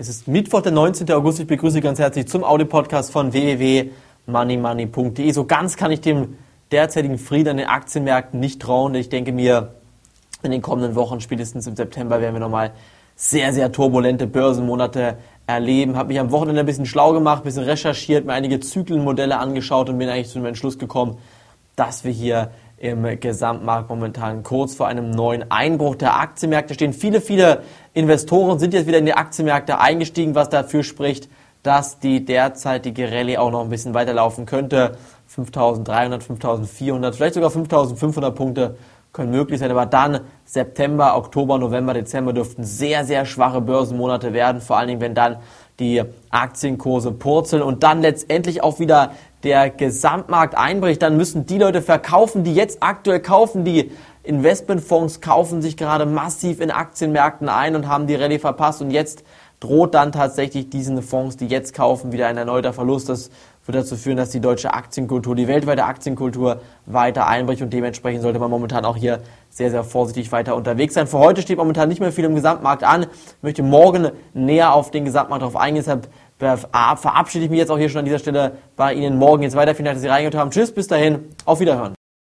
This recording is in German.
Es ist Mittwoch, der 19. August. Ich begrüße ganz herzlich zum Audio-Podcast von www.moneymoney.de. So ganz kann ich dem derzeitigen Frieden an den Aktienmärkten nicht trauen. Ich denke mir, in den kommenden Wochen, spätestens im September, werden wir nochmal sehr, sehr turbulente Börsenmonate erleben. Habe mich am Wochenende ein bisschen schlau gemacht, ein bisschen recherchiert, mir einige Zyklenmodelle angeschaut und bin eigentlich zu dem Entschluss gekommen, dass wir hier im Gesamtmarkt momentan kurz vor einem neuen Einbruch der Aktienmärkte stehen. Viele, viele Investoren sind jetzt wieder in die Aktienmärkte eingestiegen, was dafür spricht, dass die derzeitige Rallye auch noch ein bisschen weiterlaufen könnte. 5300, 5400, vielleicht sogar 5500 Punkte können möglich sein, aber dann September, Oktober, November, Dezember dürften sehr, sehr schwache Börsenmonate werden, vor allen Dingen, wenn dann die Aktienkurse purzeln und dann letztendlich auch wieder der Gesamtmarkt einbricht, dann müssen die Leute verkaufen, die jetzt aktuell kaufen, die Investmentfonds kaufen sich gerade massiv in Aktienmärkten ein und haben die Rallye verpasst. Und jetzt droht dann tatsächlich diesen Fonds, die jetzt kaufen, wieder ein erneuter Verlust. Das wird dazu führen, dass die deutsche Aktienkultur, die weltweite Aktienkultur weiter einbricht und dementsprechend sollte man momentan auch hier sehr, sehr vorsichtig weiter unterwegs sein. Für heute steht momentan nicht mehr viel im Gesamtmarkt an. Ich möchte morgen näher auf den Gesamtmarkt darauf eingehen. Deshalb verabschiede ich mich jetzt auch hier schon an dieser Stelle bei Ihnen morgen jetzt weiter. Vielen Dank, dass Sie reingehört haben. Tschüss, bis dahin, auf Wiederhören.